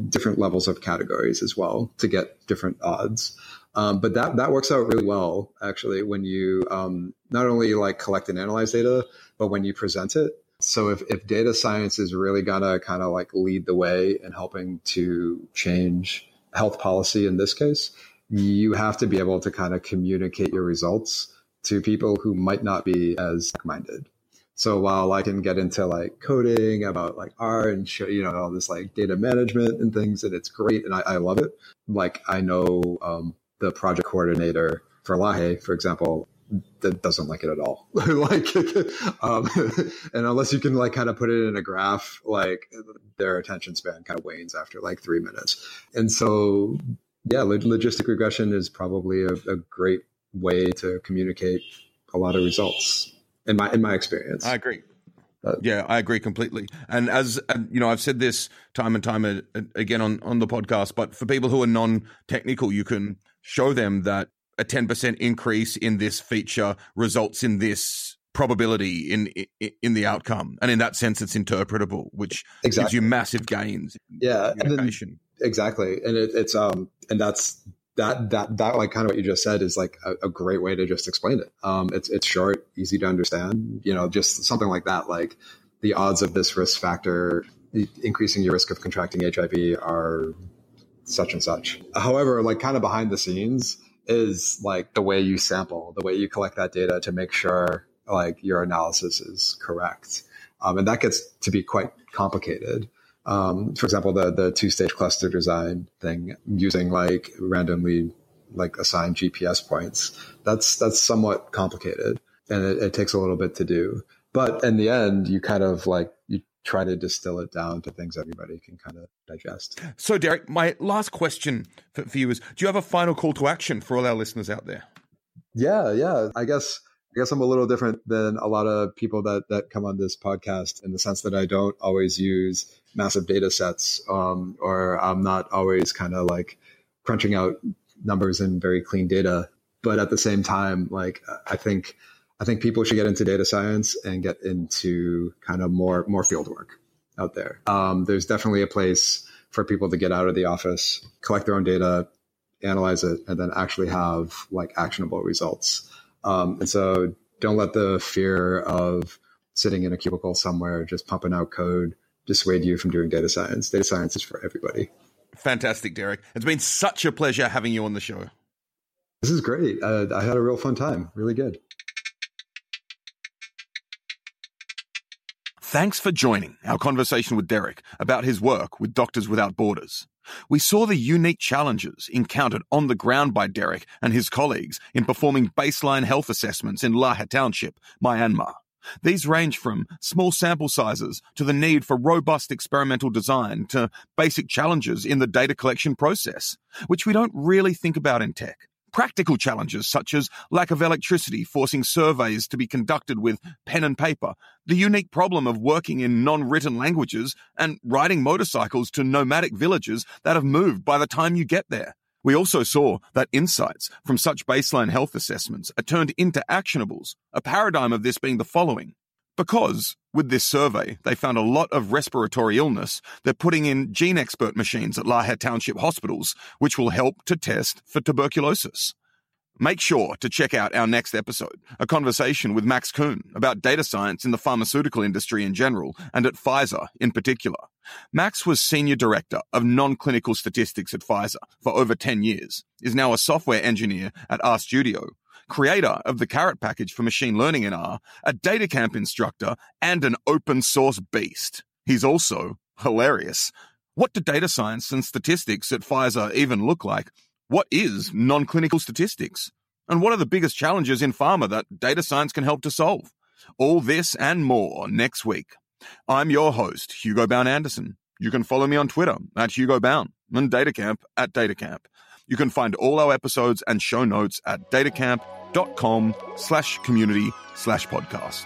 different levels of categories as well to get different odds. Um, but that that works out really well actually when you um, not only like collect and analyze data, but when you present it. So if, if data science is really gonna kind of like lead the way in helping to change health policy in this case, you have to be able to kind of communicate your results to people who might not be as minded. So while I can get into like coding about like R and you know, all this like data management and things, and it's great and I, I love it. Like I know um, the project coordinator for Lahe, for example, that doesn't like it at all. like, um, and unless you can like kind of put it in a graph, like their attention span kind of wanes after like three minutes. And so, yeah, logistic regression is probably a, a great way to communicate a lot of results in my in my experience. I agree. Uh, yeah, I agree completely. And as you know, I've said this time and time again on on the podcast. But for people who are non-technical, you can show them that a ten percent increase in this feature results in this probability in, in, in the outcome, and in that sense, it's interpretable, which exactly. gives you massive gains. Yeah, then, exactly, and it, it's um, and that's that that that like kind of what you just said is like a, a great way to just explain it. Um, it's it's short, easy to understand. You know, just something like that. Like the odds of this risk factor increasing your risk of contracting HIV are such and such. However, like kind of behind the scenes is like the way you sample, the way you collect that data to make sure like your analysis is correct. Um, and that gets to be quite complicated um, for example, the the two stage cluster design thing using like randomly like assigned GPS points. That's that's somewhat complicated, and it, it takes a little bit to do. But in the end, you kind of like you try to distill it down to things everybody can kind of digest. So, Derek, my last question for, for you is: Do you have a final call to action for all our listeners out there? Yeah, yeah. I guess I guess I'm a little different than a lot of people that that come on this podcast in the sense that I don't always use massive data sets, um, or I'm not always kind of like crunching out numbers in very clean data. But at the same time, like I think I think people should get into data science and get into kind of more more field work out there. Um, there's definitely a place for people to get out of the office, collect their own data, analyze it, and then actually have like actionable results. Um, and so don't let the fear of sitting in a cubicle somewhere just pumping out code dissuade you from doing data science. Data science is for everybody. Fantastic, Derek. It's been such a pleasure having you on the show. This is great. Uh, I had a real fun time. Really good. Thanks for joining our conversation with Derek about his work with Doctors Without Borders. We saw the unique challenges encountered on the ground by Derek and his colleagues in performing baseline health assessments in Lahe Township, Myanmar. These range from small sample sizes to the need for robust experimental design to basic challenges in the data collection process, which we don't really think about in tech. Practical challenges such as lack of electricity forcing surveys to be conducted with pen and paper, the unique problem of working in non-written languages and riding motorcycles to nomadic villages that have moved by the time you get there. We also saw that insights from such baseline health assessments are turned into actionables, a paradigm of this being the following. Because with this survey, they found a lot of respiratory illness. They're putting in GeneXpert machines at Lahe Township hospitals, which will help to test for tuberculosis. Make sure to check out our next episode, a conversation with Max Kuhn about data science in the pharmaceutical industry in general and at Pfizer in particular. Max was senior director of non-clinical statistics at Pfizer for over 10 years, is now a software engineer at R Studio, creator of the caret package for machine learning in R, a DataCamp instructor, and an open source beast. He's also hilarious. What do data science and statistics at Pfizer even look like? What is non clinical statistics? And what are the biggest challenges in pharma that data science can help to solve? All this and more next week. I'm your host, Hugo Bowne-Anderson. You can follow me on Twitter at Hugo Bowne and Datacamp at Datacamp. You can find all our episodes and show notes at datacamp.com slash community slash podcast.